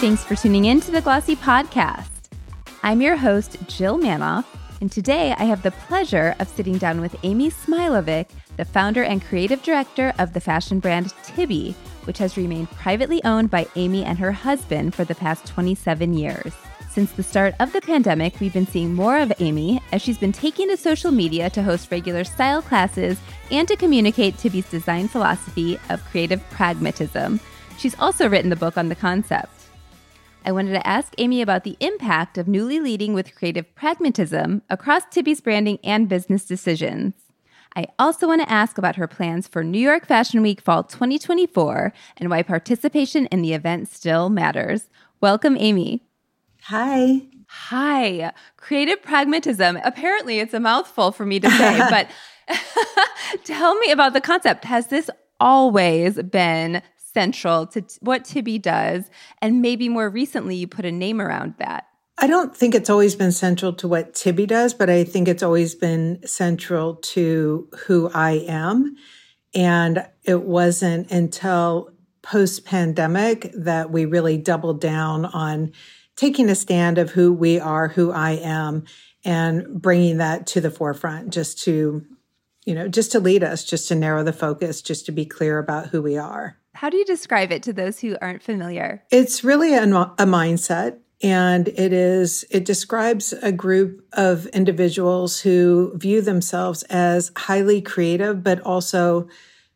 Thanks for tuning in to the Glossy Podcast. I'm your host, Jill Manoff, and today I have the pleasure of sitting down with Amy Smilovic, the founder and creative director of the fashion brand Tibi, which has remained privately owned by Amy and her husband for the past 27 years. Since the start of the pandemic, we've been seeing more of Amy as she's been taking to social media to host regular style classes and to communicate Tibi's design philosophy of creative pragmatism. She's also written the book on the concept. I wanted to ask Amy about the impact of newly leading with creative pragmatism across Tibi's branding and business decisions. I also want to ask about her plans for New York Fashion Week Fall 2024 and why participation in the event still matters. Welcome, Amy. Hi. Hi. Creative pragmatism. Apparently, it's a mouthful for me to say, but tell me about the concept. Has this always been central to t- what Tibi does. And maybe more recently, you put a name around that. I don't think it's always been central to what Tibi does, but I think it's always been central to who I am. And it wasn't until post pandemic that we really doubled down on taking a stand of who we are, who I am, and bringing that to the forefront just to, you know, just to lead us, just to narrow the focus, just to be clear about who we are. How do you describe it to those who aren't familiar? It's really a, a mindset and it is it describes a group of individuals who view themselves as highly creative but also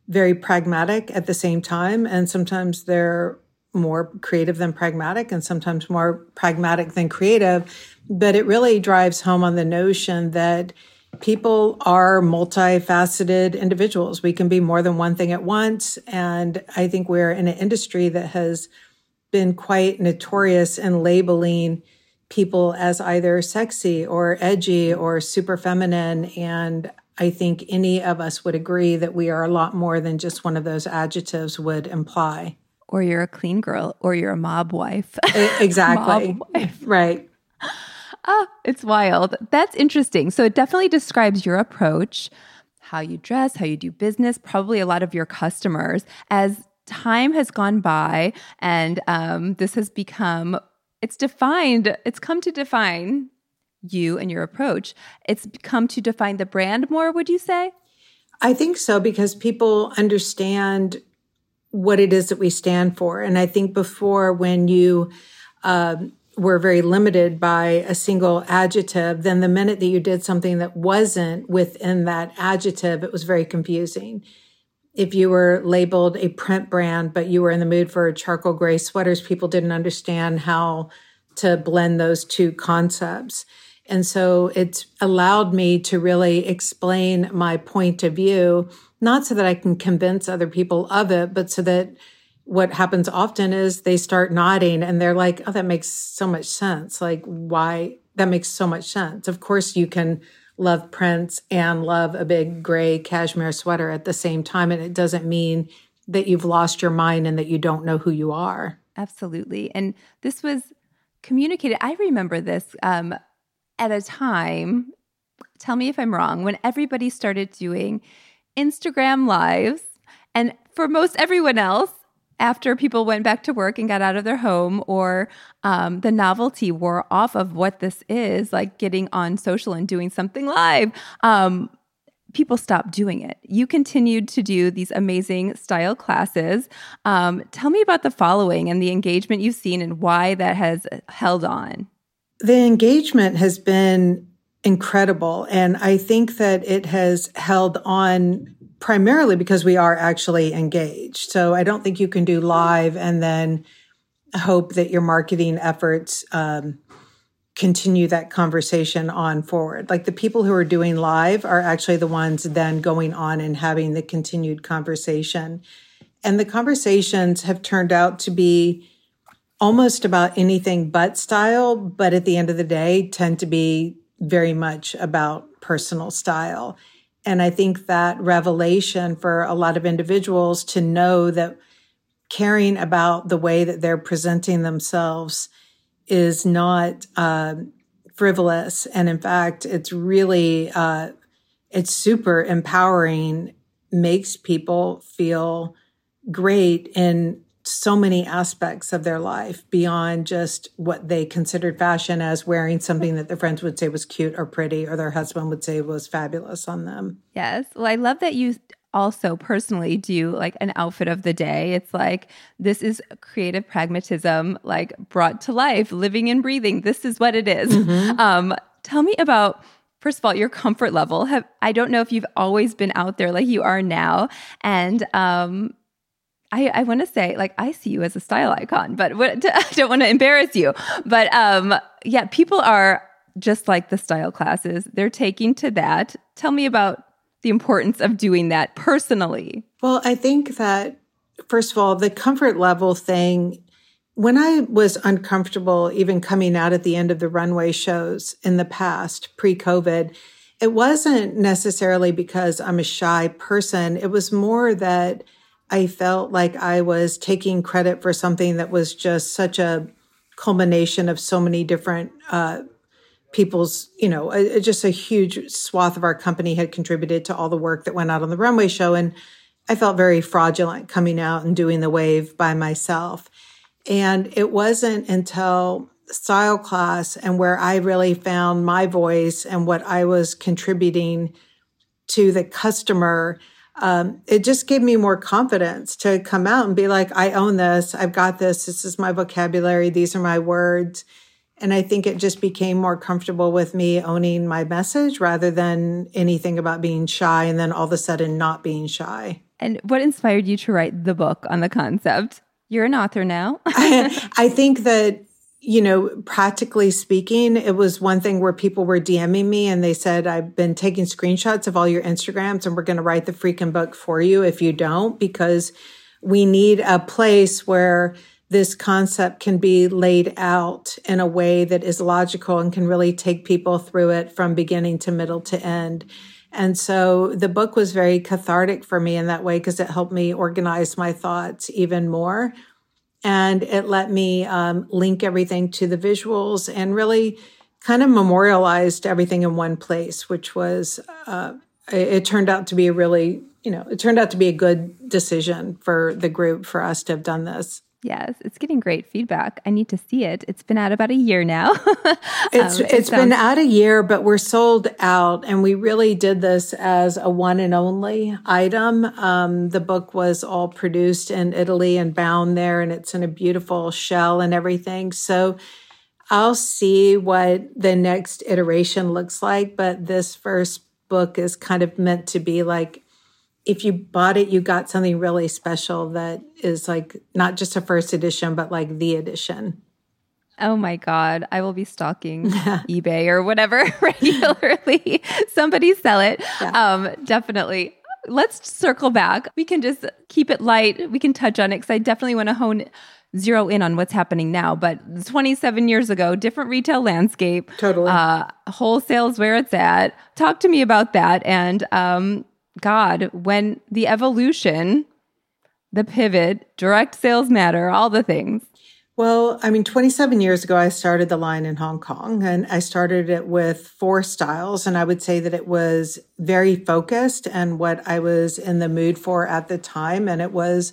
very pragmatic at the same time and sometimes they're more creative than pragmatic and sometimes more pragmatic than creative but it really drives home on the notion that people are multifaceted individuals. We can be more than one thing at once. And I think we're in an industry that has been quite notorious in labeling people as either sexy or edgy or super feminine. And I think any of us would agree that we are a lot more than just one of those adjectives would imply. Or you're a clean girl, or you're a mob wife. Exactly. mob wife. Right. Oh, it's wild. That's interesting. So it definitely describes your approach, how you dress, how you do business, probably a lot of your customers. As time has gone by and um, this has become, it's defined, it's come to define you and your approach. It's come to define the brand more, would you say? I think so because people understand what it is that we stand for. And I think before when you, um, were very limited by a single adjective, then the minute that you did something that wasn't within that adjective, it was very confusing. If you were labeled a print brand, but you were in the mood for charcoal gray sweaters, people didn't understand how to blend those two concepts. And so it's allowed me to really explain my point of view, not so that I can convince other people of it, but so that what happens often is they start nodding and they're like, oh, that makes so much sense. Like, why? That makes so much sense. Of course, you can love prints and love a big gray cashmere sweater at the same time. And it doesn't mean that you've lost your mind and that you don't know who you are. Absolutely. And this was communicated. I remember this um, at a time, tell me if I'm wrong, when everybody started doing Instagram lives. And for most everyone else, after people went back to work and got out of their home, or um, the novelty wore off of what this is, like getting on social and doing something live, um, people stopped doing it. You continued to do these amazing style classes. Um, tell me about the following and the engagement you've seen and why that has held on. The engagement has been incredible. And I think that it has held on primarily because we are actually engaged. So I don't think you can do live and then hope that your marketing efforts um, continue that conversation on forward. Like the people who are doing live are actually the ones then going on and having the continued conversation. And the conversations have turned out to be almost about anything but style, but at the end of the day, tend to be very much about personal style. And I think that revelation for a lot of individuals to know that caring about the way that they're presenting themselves is not uh, frivolous. And in fact, it's really, uh, it's super empowering, makes people feel great in so many aspects of their life beyond just what they considered fashion as wearing something that their friends would say was cute or pretty or their husband would say was fabulous on them. Yes. Well, I love that you also personally do like an outfit of the day. It's like this is creative pragmatism like brought to life, living and breathing. This is what it is. Mm-hmm. Um tell me about first of all your comfort level. Have I don't know if you've always been out there like you are now and um I, I want to say, like, I see you as a style icon, but what, I don't want to embarrass you. But um, yeah, people are just like the style classes. They're taking to that. Tell me about the importance of doing that personally. Well, I think that, first of all, the comfort level thing, when I was uncomfortable, even coming out at the end of the runway shows in the past, pre COVID, it wasn't necessarily because I'm a shy person. It was more that I felt like I was taking credit for something that was just such a culmination of so many different uh, people's, you know, a, just a huge swath of our company had contributed to all the work that went out on the runway show. And I felt very fraudulent coming out and doing the wave by myself. And it wasn't until style class and where I really found my voice and what I was contributing to the customer um, it just gave me more confidence to come out and be like, I own this. I've got this. This is my vocabulary. These are my words. And I think it just became more comfortable with me owning my message rather than anything about being shy and then all of a sudden not being shy. And what inspired you to write the book on the concept? You're an author now. I, I think that you know, practically speaking, it was one thing where people were DMing me and they said, I've been taking screenshots of all your Instagrams and we're going to write the freaking book for you if you don't, because we need a place where this concept can be laid out in a way that is logical and can really take people through it from beginning to middle to end. And so the book was very cathartic for me in that way because it helped me organize my thoughts even more and it let me um, link everything to the visuals and really kind of memorialized everything in one place, which was uh, it, it turned out to be a really you know it turned out to be a good decision for the group for us to have done this. Yes, it's getting great feedback. I need to see it. It's been out about a year now. it's um, it it's sounds- been out a year, but we're sold out, and we really did this as a one and only item. Um, the book was all produced in Italy and bound there, and it's in a beautiful shell and everything. So I'll see what the next iteration looks like, but this first book is kind of meant to be like if you bought it, you got something really special that is like not just a first edition, but like the edition. Oh my God. I will be stalking eBay or whatever regularly. Somebody sell it. Yeah. Um, definitely. Let's circle back. We can just keep it light. We can touch on it because I definitely want to hone zero in on what's happening now. But 27 years ago, different retail landscape. Totally. Uh, wholesale's where it's at. Talk to me about that. And um, God, when the evolution, the pivot, direct sales matter, all the things. Well, I mean, 27 years ago, I started the line in Hong Kong and I started it with four styles. And I would say that it was very focused and what I was in the mood for at the time. And it was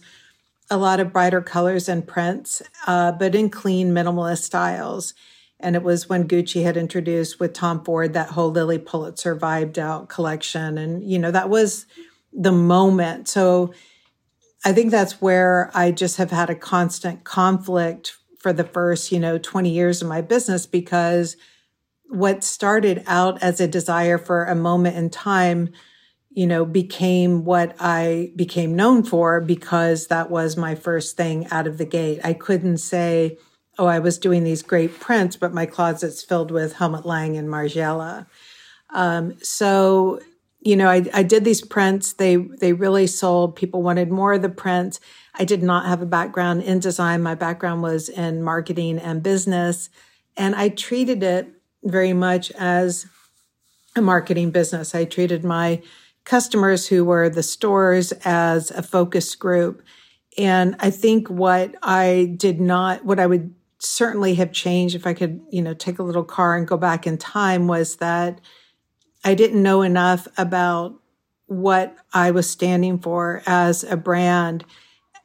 a lot of brighter colors and prints, uh, but in clean, minimalist styles. And it was when Gucci had introduced with Tom Ford that whole Lilly Pulitzer vibed out collection. And, you know, that was the moment. So I think that's where I just have had a constant conflict for the first, you know, 20 years of my business because what started out as a desire for a moment in time, you know, became what I became known for because that was my first thing out of the gate. I couldn't say, oh, I was doing these great prints, but my closet's filled with Helmut Lang and Margiela. Um, so, you know, I, I did these prints. They they really sold. People wanted more of the prints. I did not have a background in design. My background was in marketing and business, and I treated it very much as a marketing business. I treated my customers who were the stores as a focus group. And I think what I did not, what I would certainly have changed if I could, you know, take a little car and go back in time was that I didn't know enough about what I was standing for as a brand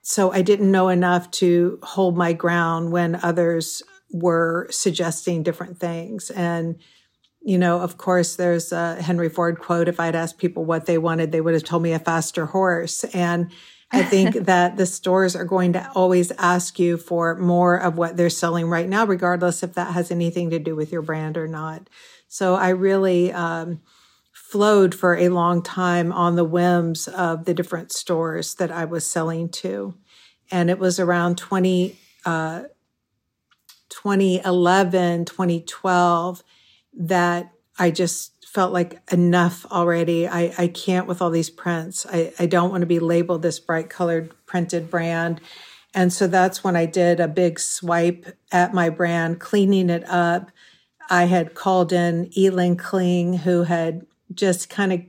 so I didn't know enough to hold my ground when others were suggesting different things. And, you know, of course, there's a Henry Ford quote if I'd asked people what they wanted, they would have told me a faster horse. And I think that the stores are going to always ask you for more of what they're selling right now, regardless if that has anything to do with your brand or not. So I really, um, flowed for a long time on the whims of the different stores that I was selling to. And it was around 20, uh, 2011, 2012 that I just felt like enough already. I, I can't with all these prints. I, I don't want to be labeled this bright colored printed brand. And so that's when I did a big swipe at my brand, cleaning it up. I had called in Elin Kling, who had just kind of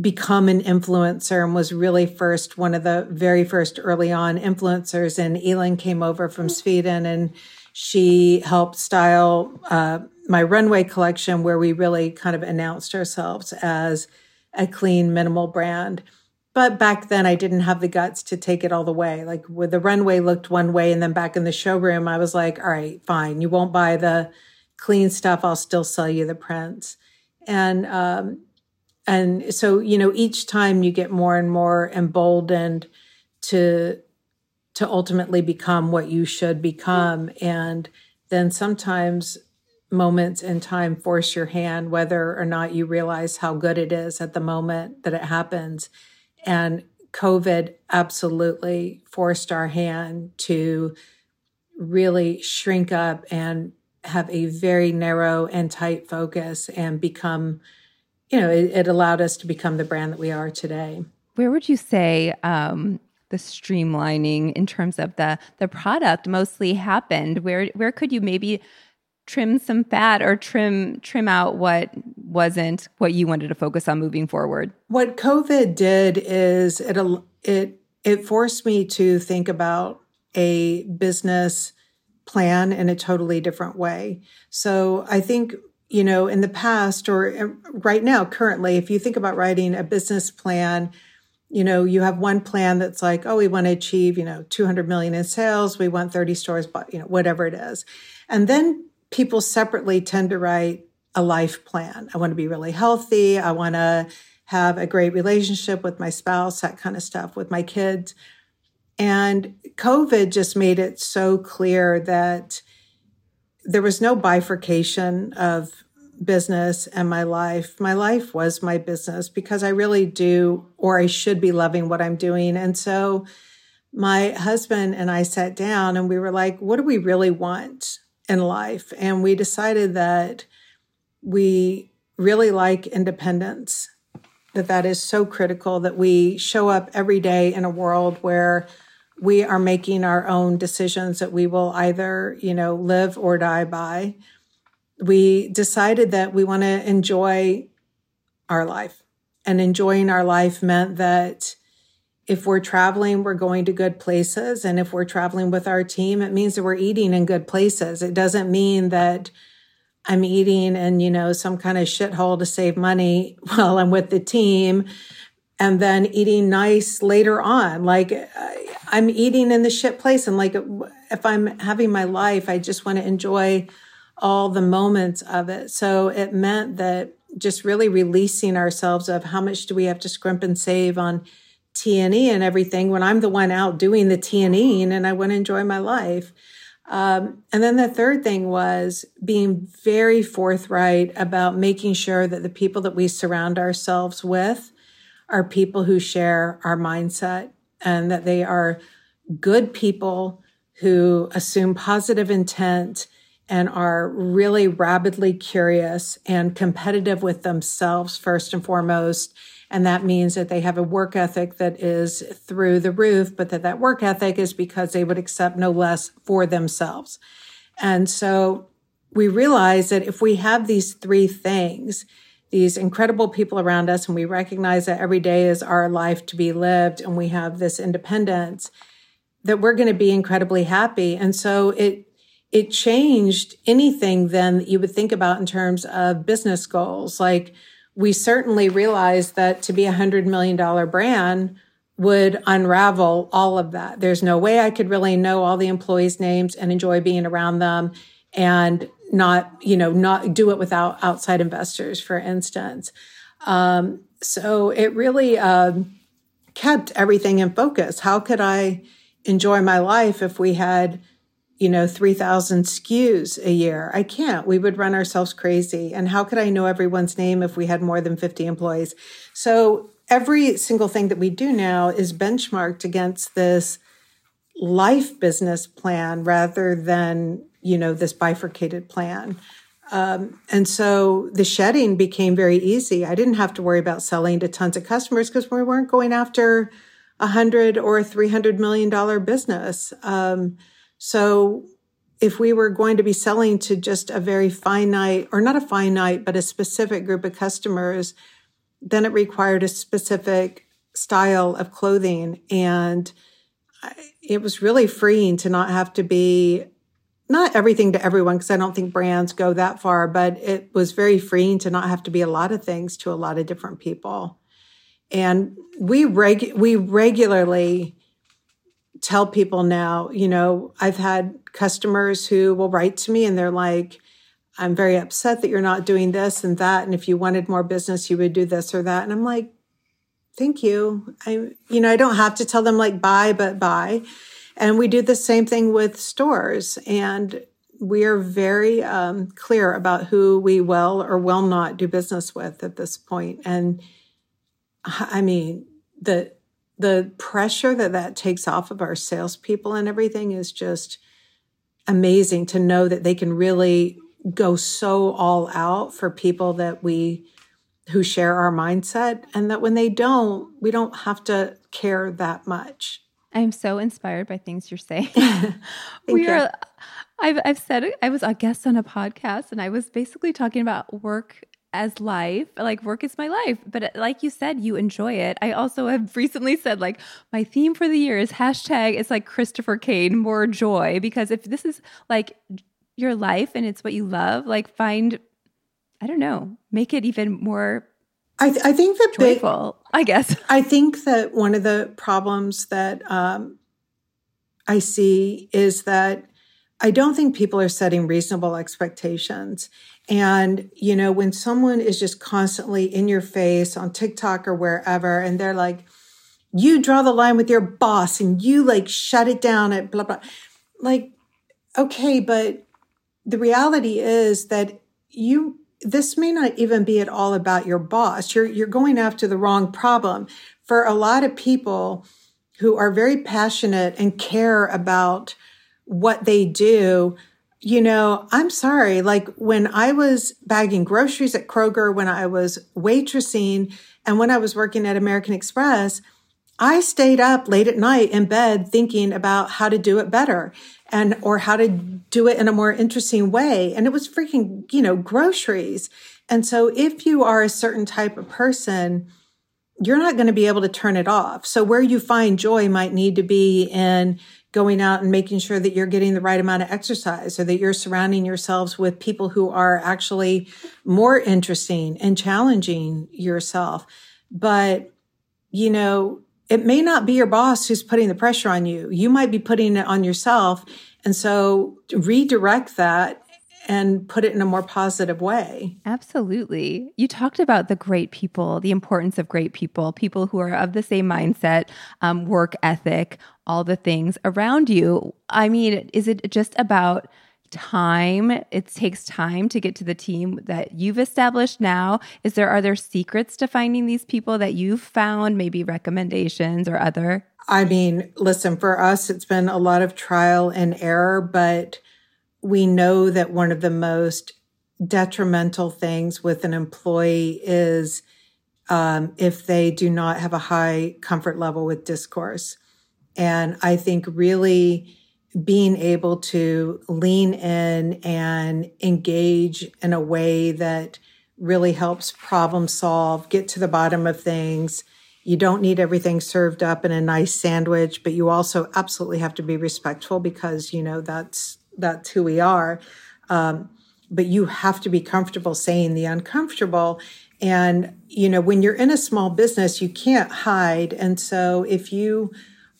become an influencer and was really first one of the very first early on influencers. And Elin came over from Sweden and she helped style uh, my runway collection, where we really kind of announced ourselves as a clean, minimal brand. But back then, I didn't have the guts to take it all the way. Like, with the runway looked one way, and then back in the showroom, I was like, all right, fine, you won't buy the clean stuff. I'll still sell you the prints and um, and so you know each time you get more and more emboldened to to ultimately become what you should become and then sometimes moments in time force your hand whether or not you realize how good it is at the moment that it happens and covid absolutely forced our hand to really shrink up and have a very narrow and tight focus and become, you know, it, it allowed us to become the brand that we are today. Where would you say um, the streamlining in terms of the the product mostly happened? Where where could you maybe trim some fat or trim trim out what wasn't what you wanted to focus on moving forward? What COVID did is it it it forced me to think about a business plan in a totally different way. So I think, you know, in the past or uh, right now, currently, if you think about writing a business plan, you know, you have one plan that's like, oh, we want to achieve, you know, 200 million in sales. We want 30 stores, but, you know, whatever it is. And then people separately tend to write a life plan. I want to be really healthy. I want to have a great relationship with my spouse, that kind of stuff, with my kids. And COVID just made it so clear that there was no bifurcation of business and my life. My life was my business because I really do, or I should be loving what I'm doing. And so my husband and I sat down and we were like, what do we really want in life? And we decided that we really like independence, that that is so critical that we show up every day in a world where we are making our own decisions that we will either, you know, live or die by. We decided that we want to enjoy our life. And enjoying our life meant that if we're traveling, we're going to good places. And if we're traveling with our team, it means that we're eating in good places. It doesn't mean that I'm eating in, you know, some kind of shithole to save money while I'm with the team and then eating nice later on. Like I'm eating in the shit place. And like if I'm having my life, I just want to enjoy all the moments of it. So it meant that just really releasing ourselves of how much do we have to scrimp and save on T&E everything when I'm the one out doing the T&E and I want to enjoy my life. Um, and then the third thing was being very forthright about making sure that the people that we surround ourselves with are people who share our mindset and that they are good people who assume positive intent and are really rabidly curious and competitive with themselves first and foremost. And that means that they have a work ethic that is through the roof, but that that work ethic is because they would accept no less for themselves. And so we realize that if we have these three things, these incredible people around us and we recognize that every day is our life to be lived and we have this independence that we're going to be incredibly happy and so it it changed anything then that you would think about in terms of business goals like we certainly realized that to be a hundred million dollar brand would unravel all of that. There's no way I could really know all the employees' names and enjoy being around them and not, you know, not do it without outside investors, for instance. Um, so it really um, kept everything in focus. How could I enjoy my life if we had, you know, 3,000 SKUs a year? I can't. We would run ourselves crazy. And how could I know everyone's name if we had more than 50 employees? So every single thing that we do now is benchmarked against this life business plan rather than you know this bifurcated plan um, and so the shedding became very easy i didn't have to worry about selling to tons of customers because we weren't going after a hundred or three hundred million dollar business um, so if we were going to be selling to just a very finite or not a finite but a specific group of customers then it required a specific style of clothing. And it was really freeing to not have to be not everything to everyone because I don't think brands go that far, but it was very freeing to not have to be a lot of things to a lot of different people. And we reg- we regularly tell people now, you know, I've had customers who will write to me and they're like, I'm very upset that you're not doing this and that. And if you wanted more business, you would do this or that. And I'm like, thank you. I, you know, I don't have to tell them like buy, but buy. And we do the same thing with stores. And we are very um, clear about who we will or will not do business with at this point. And I mean, the, the pressure that that takes off of our salespeople and everything is just amazing to know that they can really go so all out for people that we who share our mindset and that when they don't we don't have to care that much. I'm so inspired by things you're saying. We are I've, I've said i was a guest on a podcast and i was basically talking about work as life like work is my life but like you said you enjoy it i also have recently said like my theme for the year is hashtag it's like christopher kane more joy because if this is like your life and it's what you love, like find, I don't know, make it even more. I, th- I think that joyful. Big, I guess I think that one of the problems that um, I see is that I don't think people are setting reasonable expectations. And, you know, when someone is just constantly in your face on TikTok or wherever, and they're like, you draw the line with your boss and you like shut it down at blah, blah. Like, okay, but the reality is that you this may not even be at all about your boss. You're you're going after the wrong problem. For a lot of people who are very passionate and care about what they do, you know, I'm sorry, like when I was bagging groceries at Kroger, when I was waitressing, and when I was working at American Express, I stayed up late at night in bed thinking about how to do it better and or how to do it in a more interesting way. And it was freaking you know groceries. And so if you are a certain type of person you're not going to be able to turn it off. So where you find joy might need to be in going out and making sure that you're getting the right amount of exercise or that you're surrounding yourselves with people who are actually more interesting and challenging yourself but you know it may not be your boss who's putting the pressure on you. You might be putting it on yourself. And so redirect that and put it in a more positive way. Absolutely. You talked about the great people, the importance of great people, people who are of the same mindset, um, work ethic, all the things around you. I mean, is it just about time it takes time to get to the team that you've established now is there are there secrets to finding these people that you've found maybe recommendations or other i mean listen for us it's been a lot of trial and error but we know that one of the most detrimental things with an employee is um, if they do not have a high comfort level with discourse and i think really being able to lean in and engage in a way that really helps problem solve, get to the bottom of things. You don't need everything served up in a nice sandwich, but you also absolutely have to be respectful because, you know, that's, that's who we are. Um, but you have to be comfortable saying the uncomfortable And, you know, when you're in a small business, you can't hide. And so if you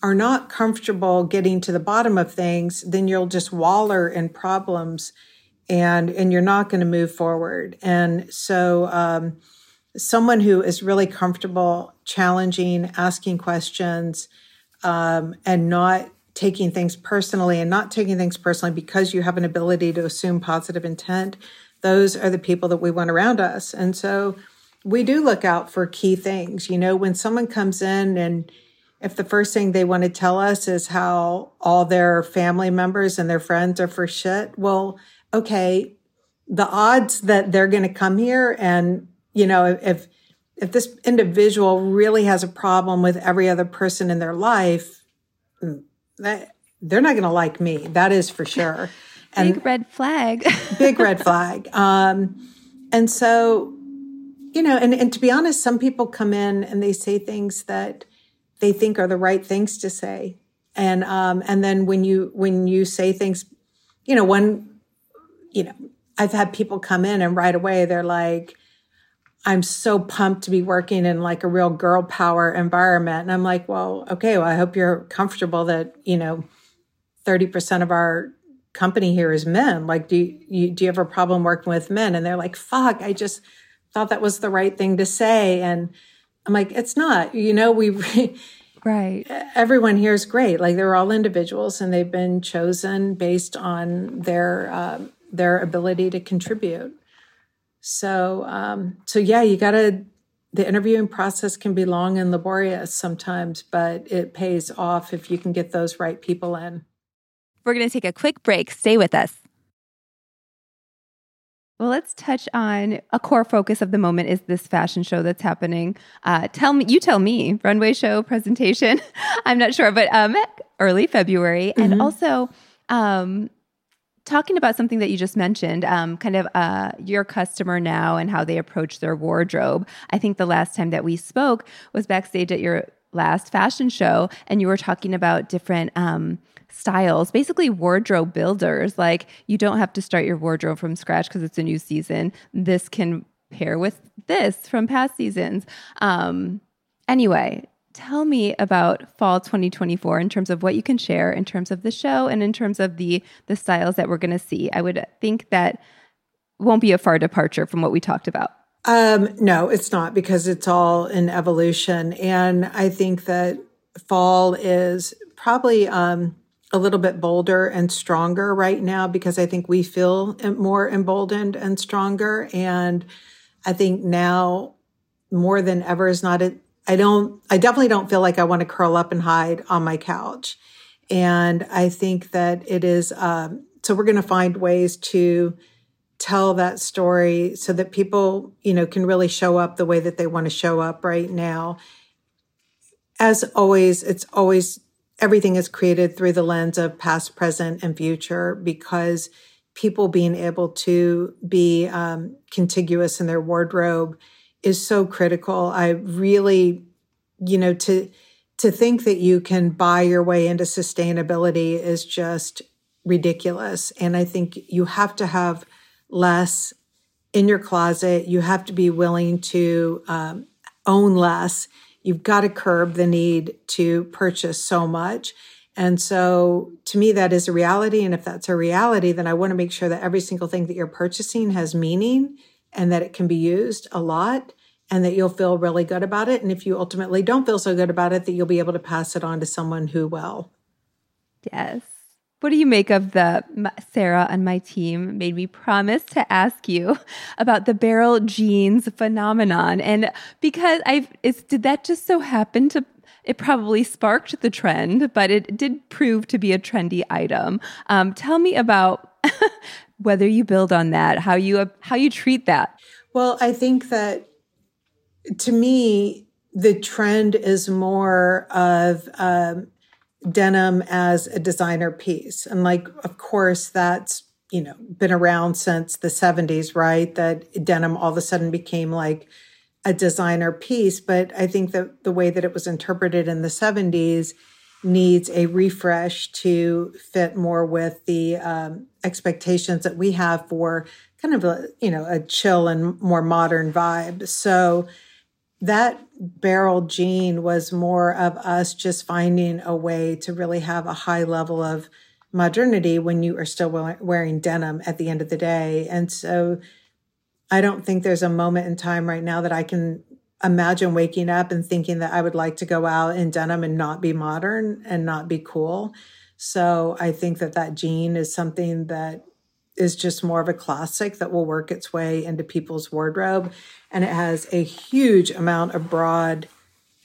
are not comfortable getting to the bottom of things, then you'll just waller in problems and, and you're not going to move forward. And so, um, someone who is really comfortable challenging, asking questions, um, and not taking things personally and not taking things personally because you have an ability to assume positive intent, those are the people that we want around us. And so we do look out for key things. You know, when someone comes in and if the first thing they want to tell us is how all their family members and their friends are for shit, well, okay, the odds that they're going to come here and, you know, if, if this individual really has a problem with every other person in their life, that, they're not going to like me. That is for sure. And big red flag. big red flag. Um, and so, you know, and, and to be honest, some people come in and they say things that they think are the right things to say. And, um, and then when you, when you say things, you know, one, you know, I've had people come in and right away they're like, I'm so pumped to be working in like a real girl power environment. And I'm like, well, okay, well, I hope you're comfortable that, you know, 30% of our company here is men. Like, do you, do you have a problem working with men? And they're like, fuck, I just thought that was the right thing to say. And I'm like, it's not, you know, we, right. Everyone here is great. Like they're all individuals and they've been chosen based on their, um, their ability to contribute. So, um, so yeah, you gotta, the interviewing process can be long and laborious sometimes, but it pays off if you can get those right people in. We're going to take a quick break. Stay with us. Well, let's touch on a core focus of the moment is this fashion show that's happening. Uh, tell me, you tell me, runway show presentation. I'm not sure, but um, early February, mm-hmm. and also um, talking about something that you just mentioned, um, kind of uh, your customer now and how they approach their wardrobe. I think the last time that we spoke was backstage at your last fashion show, and you were talking about different um, styles, basically wardrobe builders. Like you don't have to start your wardrobe from scratch because it's a new season. This can pair with this from past seasons. Um, anyway, tell me about fall 2024 in terms of what you can share in terms of the show and in terms of the the styles that we're going to see. I would think that won't be a far departure from what we talked about. Um, no, it's not because it's all in evolution. And I think that fall is probably um, a little bit bolder and stronger right now because I think we feel more emboldened and stronger. And I think now more than ever is not. I don't, I definitely don't feel like I want to curl up and hide on my couch. And I think that it is, um, so we're going to find ways to tell that story so that people, you know, can really show up the way that they want to show up right now. As always, it's always everything is created through the lens of past, present, and future because people being able to be um, contiguous in their wardrobe is so critical. I really, you know, to to think that you can buy your way into sustainability is just ridiculous. And I think you have to have less in your closet. You have to be willing to um, own less You've got to curb the need to purchase so much. And so to me, that is a reality. And if that's a reality, then I want to make sure that every single thing that you're purchasing has meaning and that it can be used a lot and that you'll feel really good about it. And if you ultimately don't feel so good about it, that you'll be able to pass it on to someone who will. Yes. What do you make of the Sarah and my team made me promise to ask you about the barrel jeans phenomenon? And because I've, did that just so happen to it probably sparked the trend, but it did prove to be a trendy item. Um, tell me about whether you build on that, how you how you treat that. Well, I think that to me, the trend is more of um, denim as a designer piece. And like, of course, that's, you know, been around since the 70s, right? That denim all of a sudden became like a designer piece. But I think that the way that it was interpreted in the 70s needs a refresh to fit more with the um, expectations that we have for kind of a, you know, a chill and more modern vibe. So that barrel jean was more of us just finding a way to really have a high level of modernity when you are still wearing denim at the end of the day. And so I don't think there's a moment in time right now that I can imagine waking up and thinking that I would like to go out in denim and not be modern and not be cool. So I think that that jean is something that is just more of a classic that will work its way into people's wardrobe. And it has a huge amount of broad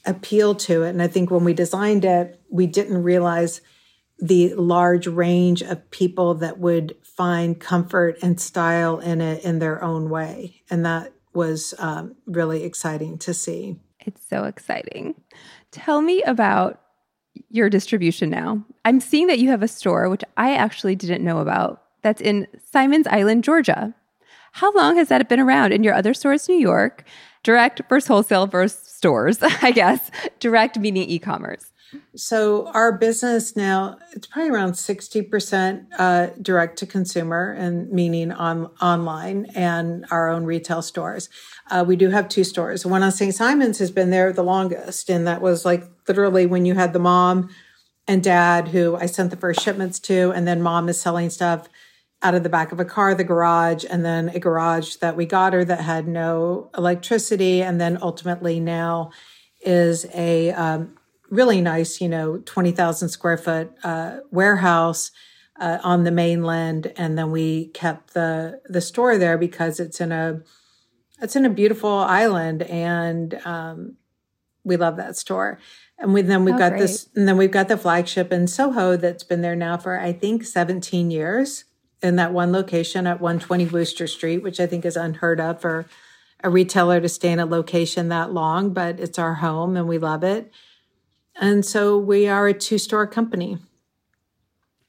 appeal to it. And I think when we designed it, we didn't realize the large range of people that would find comfort and style in it in their own way. And that was um, really exciting to see. It's so exciting. Tell me about your distribution now. I'm seeing that you have a store, which I actually didn't know about, that's in Simon's Island, Georgia. How long has that been around? In your other stores, New York, direct versus wholesale versus stores, I guess. Direct meaning e commerce. So our business now it's probably around sixty percent uh, direct to consumer, and meaning on online and our own retail stores. Uh, we do have two stores. One on St. Simon's has been there the longest, and that was like literally when you had the mom and dad who I sent the first shipments to, and then mom is selling stuff out of the back of a car, the garage, and then a garage that we got her that had no electricity, and then ultimately now is a um, really nice, you know, 20,000 square foot uh, warehouse uh, on the mainland. And then we kept the, the store there because it's in a, it's in a beautiful island and um, we love that store. And we, then we've oh, got great. this, and then we've got the flagship in Soho that's been there now for, I think, 17 years in that one location at 120 Wooster Street, which I think is unheard of for a retailer to stay in a location that long, but it's our home and we love it. And so we are a two store company.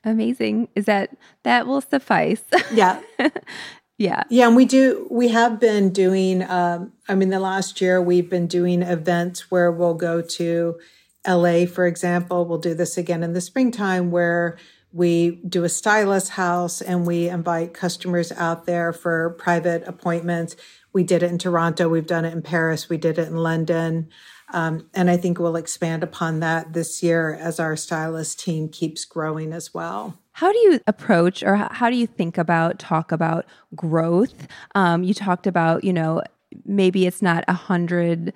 Amazing. Is that that will suffice? Yeah. yeah. Yeah. And we do, we have been doing, um, I mean, the last year we've been doing events where we'll go to LA, for example. We'll do this again in the springtime where we do a stylist house and we invite customers out there for private appointments. We did it in Toronto. We've done it in Paris. We did it in London. Um, and I think we'll expand upon that this year as our stylist team keeps growing as well. How do you approach or how do you think about, talk about growth? Um, you talked about, you know, maybe it's not a hundred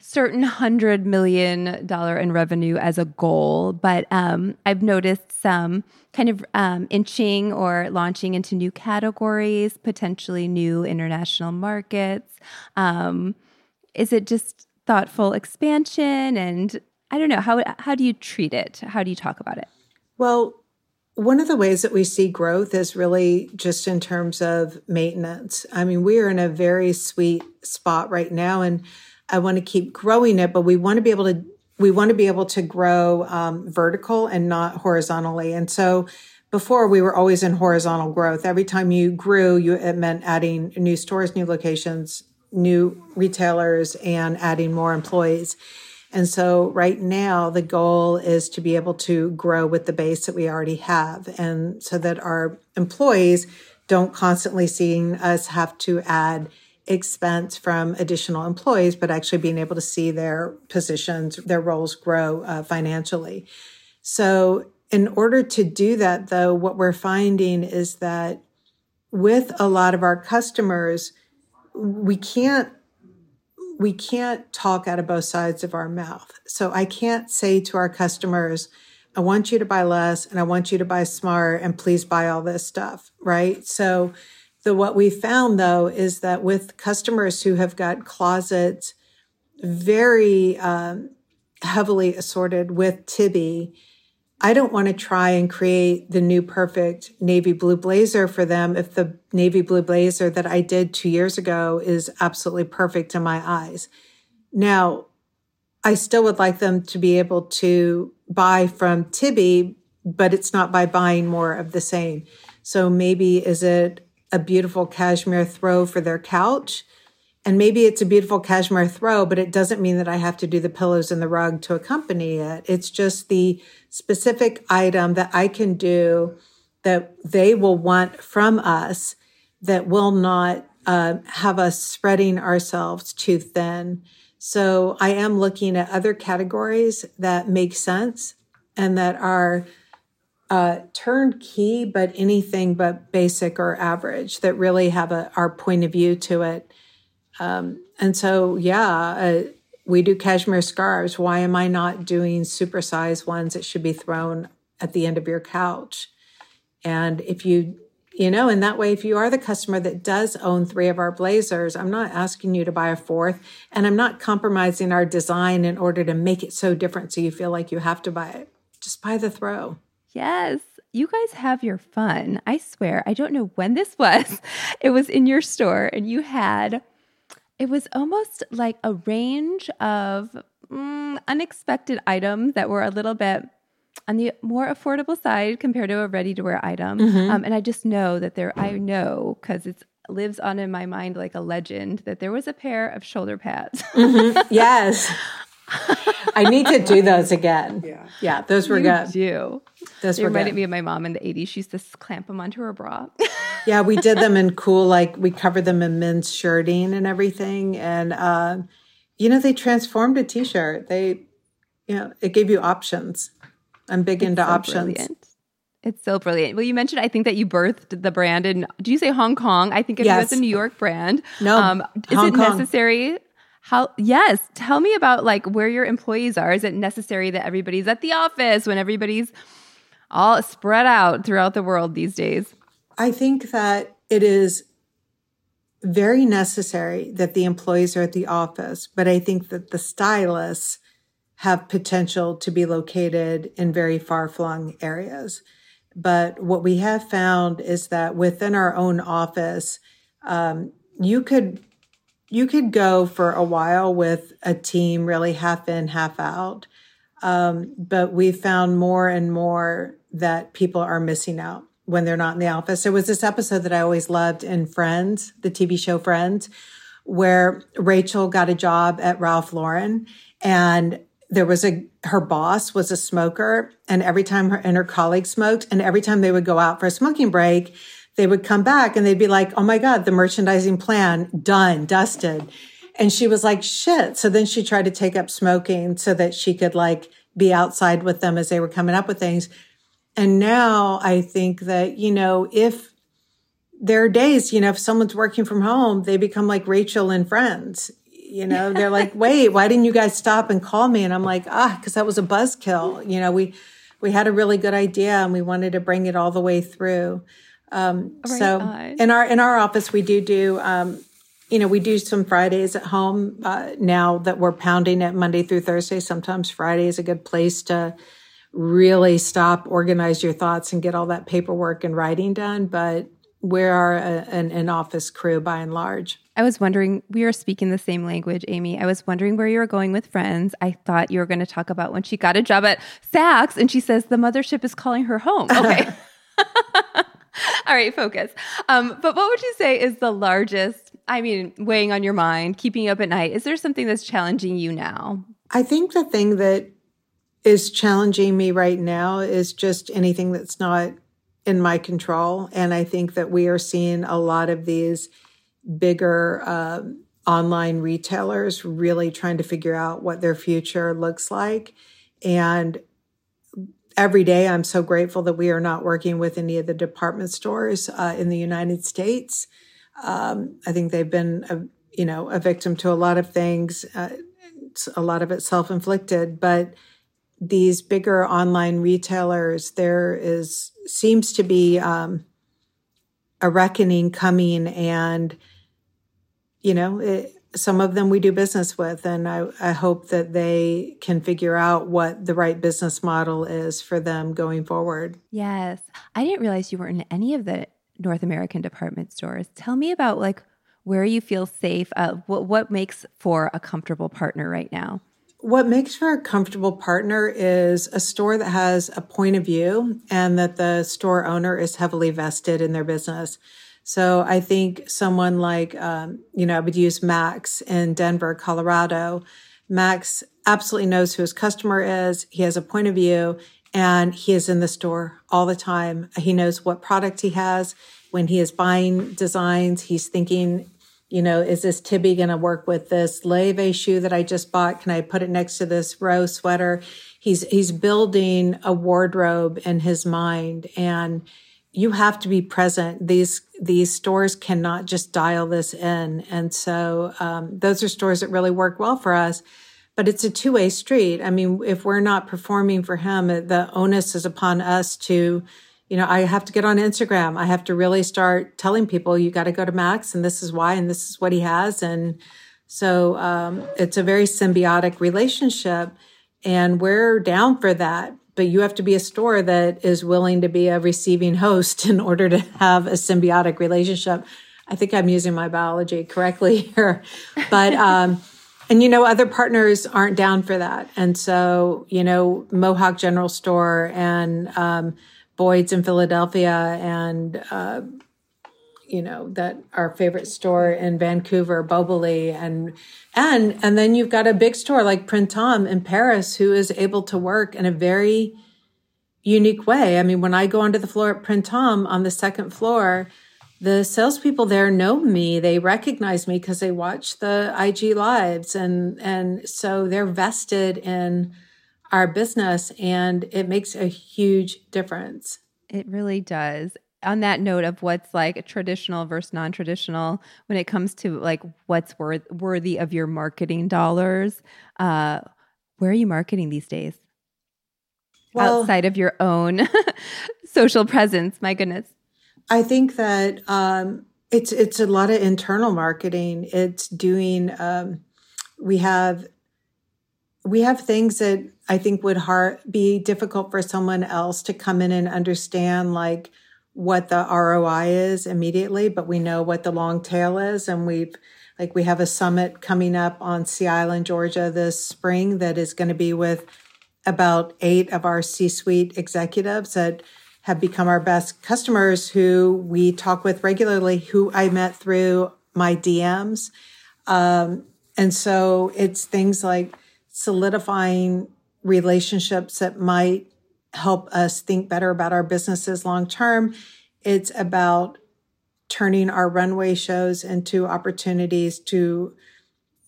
certain hundred million dollar in revenue as a goal, but um, I've noticed some kind of um, inching or launching into new categories, potentially new international markets. Um, is it just thoughtful expansion and I don't know how how do you treat it? How do you talk about it? Well, one of the ways that we see growth is really just in terms of maintenance. I mean, we are in a very sweet spot right now, and I want to keep growing it, but we want to be able to we want to be able to grow um, vertical and not horizontally. And so, before we were always in horizontal growth. Every time you grew, you it meant adding new stores, new locations, new retailers and adding more employees. And so right now the goal is to be able to grow with the base that we already have and so that our employees don't constantly seeing us have to add expense from additional employees, but actually being able to see their positions, their roles grow uh, financially. So in order to do that though, what we're finding is that with a lot of our customers, we can't we can't talk out of both sides of our mouth. So I can't say to our customers, I want you to buy less and I want you to buy smart and please buy all this stuff, right? So the what we found though is that with customers who have got closets very um, heavily assorted with Tibi, I don't want to try and create the new perfect navy blue blazer for them if the navy blue blazer that I did two years ago is absolutely perfect in my eyes. Now, I still would like them to be able to buy from Tibi, but it's not by buying more of the same. So maybe is it a beautiful cashmere throw for their couch? And maybe it's a beautiful cashmere throw, but it doesn't mean that I have to do the pillows and the rug to accompany it. It's just the specific item that I can do that they will want from us that will not uh, have us spreading ourselves too thin. So I am looking at other categories that make sense and that are uh, turnkey, but anything but basic or average that really have a, our point of view to it. Um, and so, yeah, uh, we do cashmere scarves. Why am I not doing supersized ones that should be thrown at the end of your couch? And if you, you know, in that way, if you are the customer that does own three of our blazers, I'm not asking you to buy a fourth and I'm not compromising our design in order to make it so different so you feel like you have to buy it. Just buy the throw. Yes. You guys have your fun. I swear, I don't know when this was. It was in your store, and you had, it was almost like a range of mm, unexpected items that were a little bit on the more affordable side compared to a ready to wear item. Mm-hmm. Um, and I just know that there, I know because it lives on in my mind like a legend that there was a pair of shoulder pads. mm-hmm. Yes. I need to do those again. Yeah, yeah, those were you good. Do those they reminded good. me of my mom in the '80s. She used to clamp them onto her bra. yeah, we did them in cool, like we covered them in men's shirting and everything, and uh, you know they transformed a t-shirt. They, you know, it gave you options. I'm big it's into so options. Brilliant. It's so brilliant. Well, you mentioned I think that you birthed the brand in. Do you say Hong Kong? I think it yes. was a New York brand. No, um, is Hong it Kong. necessary how, yes, tell me about like where your employees are. Is it necessary that everybody's at the office when everybody's all spread out throughout the world these days? I think that it is very necessary that the employees are at the office, but I think that the stylists have potential to be located in very far flung areas. But what we have found is that within our own office, um, you could you could go for a while with a team really half in, half out. Um, but we found more and more that people are missing out when they're not in the office. There was this episode that I always loved in Friends, the TV show Friends, where Rachel got a job at Ralph Lauren and there was a her boss was a smoker and every time her and her colleagues smoked and every time they would go out for a smoking break they would come back and they'd be like, Oh my God, the merchandising plan done, dusted. And she was like, shit. So then she tried to take up smoking so that she could like be outside with them as they were coming up with things. And now I think that, you know, if there are days, you know, if someone's working from home, they become like Rachel and friends. You know, they're like, wait, why didn't you guys stop and call me? And I'm like, ah, because that was a buzzkill. You know, we we had a really good idea and we wanted to bring it all the way through. Um, right so on. in our in our office, we do do um, you know we do some Fridays at home uh, now that we're pounding it Monday through Thursday. Sometimes Friday is a good place to really stop, organize your thoughts, and get all that paperwork and writing done. But we are a, an, an office crew by and large. I was wondering, we are speaking the same language, Amy. I was wondering where you were going with friends. I thought you were going to talk about when she got a job at Saks and she says the mothership is calling her home. Okay. All right, focus. Um, but what would you say is the largest, I mean, weighing on your mind, keeping you up at night? Is there something that's challenging you now? I think the thing that is challenging me right now is just anything that's not in my control. And I think that we are seeing a lot of these bigger uh, online retailers really trying to figure out what their future looks like. And every day I'm so grateful that we are not working with any of the department stores uh, in the United States. Um, I think they've been, a, you know, a victim to a lot of things. Uh, a lot of it self-inflicted, but these bigger online retailers, there is seems to be um, a reckoning coming, and you know, it, some of them we do business with, and I, I, hope that they can figure out what the right business model is for them going forward. Yes. I didn't realize you were in any of the North American department stores. Tell me about like where you feel safe. Uh, what, what makes for a comfortable partner right now? What makes for a comfortable partner is a store that has a point of view and that the store owner is heavily vested in their business. So I think someone like, um, you know, I would use Max in Denver, Colorado. Max absolutely knows who his customer is. He has a point of view and he is in the store all the time. He knows what product he has. When he is buying designs, he's thinking, you know, is this Tibi going to work with this Loewe shoe that I just bought? Can I put it next to this row sweater? He's he's building a wardrobe in his mind, and you have to be present. These these stores cannot just dial this in, and so um, those are stores that really work well for us but it's a two way street. I mean, if we're not performing for him, the onus is upon us to, you know, I have to get on Instagram. I have to really start telling people, you got to go to Max and this is why, and this is what he has. And so, um, it's a very symbiotic relationship and we're down for that. But you have to be a store that is willing to be a receiving host in order to have a symbiotic relationship. I think I'm using my biology correctly here, but, um, and you know, other partners aren't down for that. And so, you know, Mohawk General Store and um, Boyd's in Philadelphia and, uh, you know, that our favorite store in Vancouver, Boboli, and and and then you've got a big store like Printemps in Paris who is able to work in a very unique way. I mean, when I go onto the floor at Printemps on the second floor, the salespeople there know me. They recognize me because they watch the IG lives, and and so they're vested in our business, and it makes a huge difference. It really does. On that note of what's like traditional versus non-traditional, when it comes to like what's worth worthy of your marketing dollars, uh, where are you marketing these days? Well, Outside of your own social presence, my goodness. I think that um, it's it's a lot of internal marketing. It's doing. Um, we have we have things that I think would hard, be difficult for someone else to come in and understand, like what the ROI is immediately, but we know what the long tail is, and we've like we have a summit coming up on Sea Island, Georgia this spring that is going to be with about eight of our C-suite executives that have become our best customers who we talk with regularly, who I met through my DMs. Um, and so it's things like solidifying relationships that might help us think better about our businesses long term. It's about turning our runway shows into opportunities to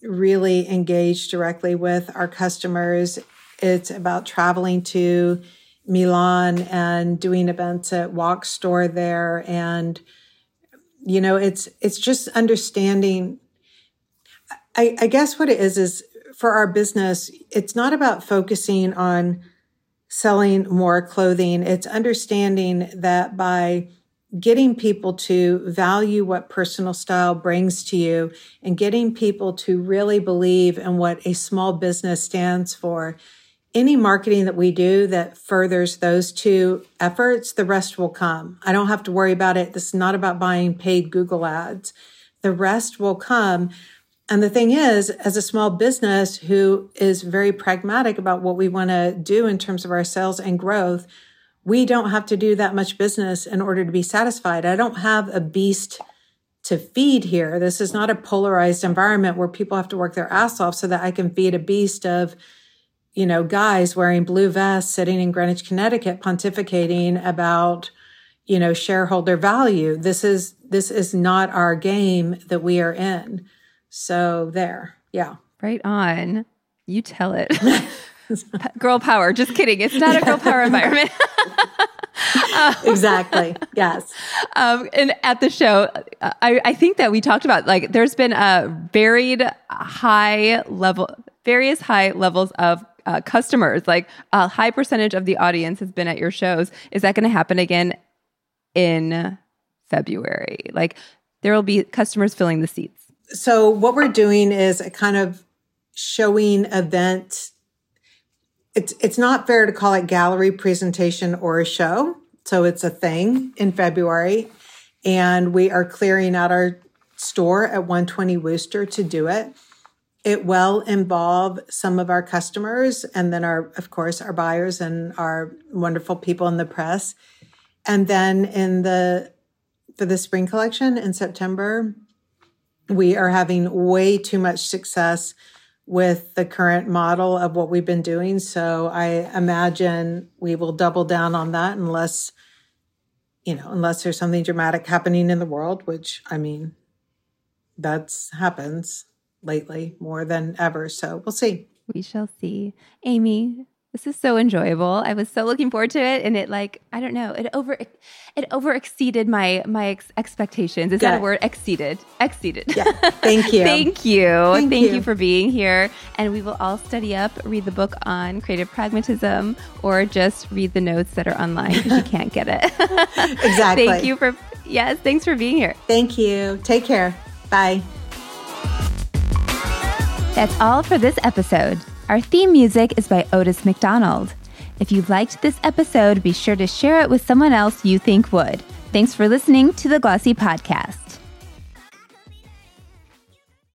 really engage directly with our customers. It's about traveling to Milan and doing events at Wok Store there. And, you know, it's, it's just understanding. I, I guess what it is, is for our business, it's not about focusing on selling more clothing. It's understanding that by getting people to value what personal style brings to you and getting people to really believe in what a small business stands for any marketing that we do that furthers those two efforts, the rest will come. I don't have to worry about it. This is not about buying paid Google ads. The rest will come. And the thing is, as a small business who is very pragmatic about what we want to do in terms of our sales and growth, we don't have to do that much business in order to be satisfied. I don't have a beast to feed here. This is not a polarized environment where people have to work their ass off so that I can feed a beast of you know, guys wearing blue vests sitting in Greenwich, Connecticut, pontificating about, you know, shareholder value. This is, this is not our game that we are in. So there. Yeah. Right on. You tell it. girl power. Just kidding. It's not a girl power environment. exactly. Yes. Um, and at the show, I, I think that we talked about like there's been a varied high level, various high levels of uh, customers. Like a high percentage of the audience has been at your shows. Is that going to happen again in February? Like there will be customers filling the seats. So what we're doing is a kind of showing event. It's it's not fair to call it gallery presentation or a show. So it's a thing in February, and we are clearing out our store at 120 Wooster to do it it will involve some of our customers and then our, of course, our buyers and our wonderful people in the press. And then in the, for the spring collection in September, we are having way too much success with the current model of what we've been doing. So I imagine we will double down on that unless, you know, unless there's something dramatic happening in the world, which I mean, that's happens lately more than ever. So we'll see. We shall see. Amy, this is so enjoyable. I was so looking forward to it, and it like I don't know, it over it over exceeded my my ex- expectations. Is yeah. that a word? Exceeded, exceeded. Yeah. Thank you. Thank you. Thank, Thank you. you for being here. And we will all study up, read the book on creative pragmatism, or just read the notes that are online because you can't get it. exactly. Thank you for yes. Thanks for being here. Thank you. Take care. Bye. That's all for this episode. Our theme music is by Otis McDonald. If you liked this episode, be sure to share it with someone else you think would. Thanks for listening to the Glossy Podcast.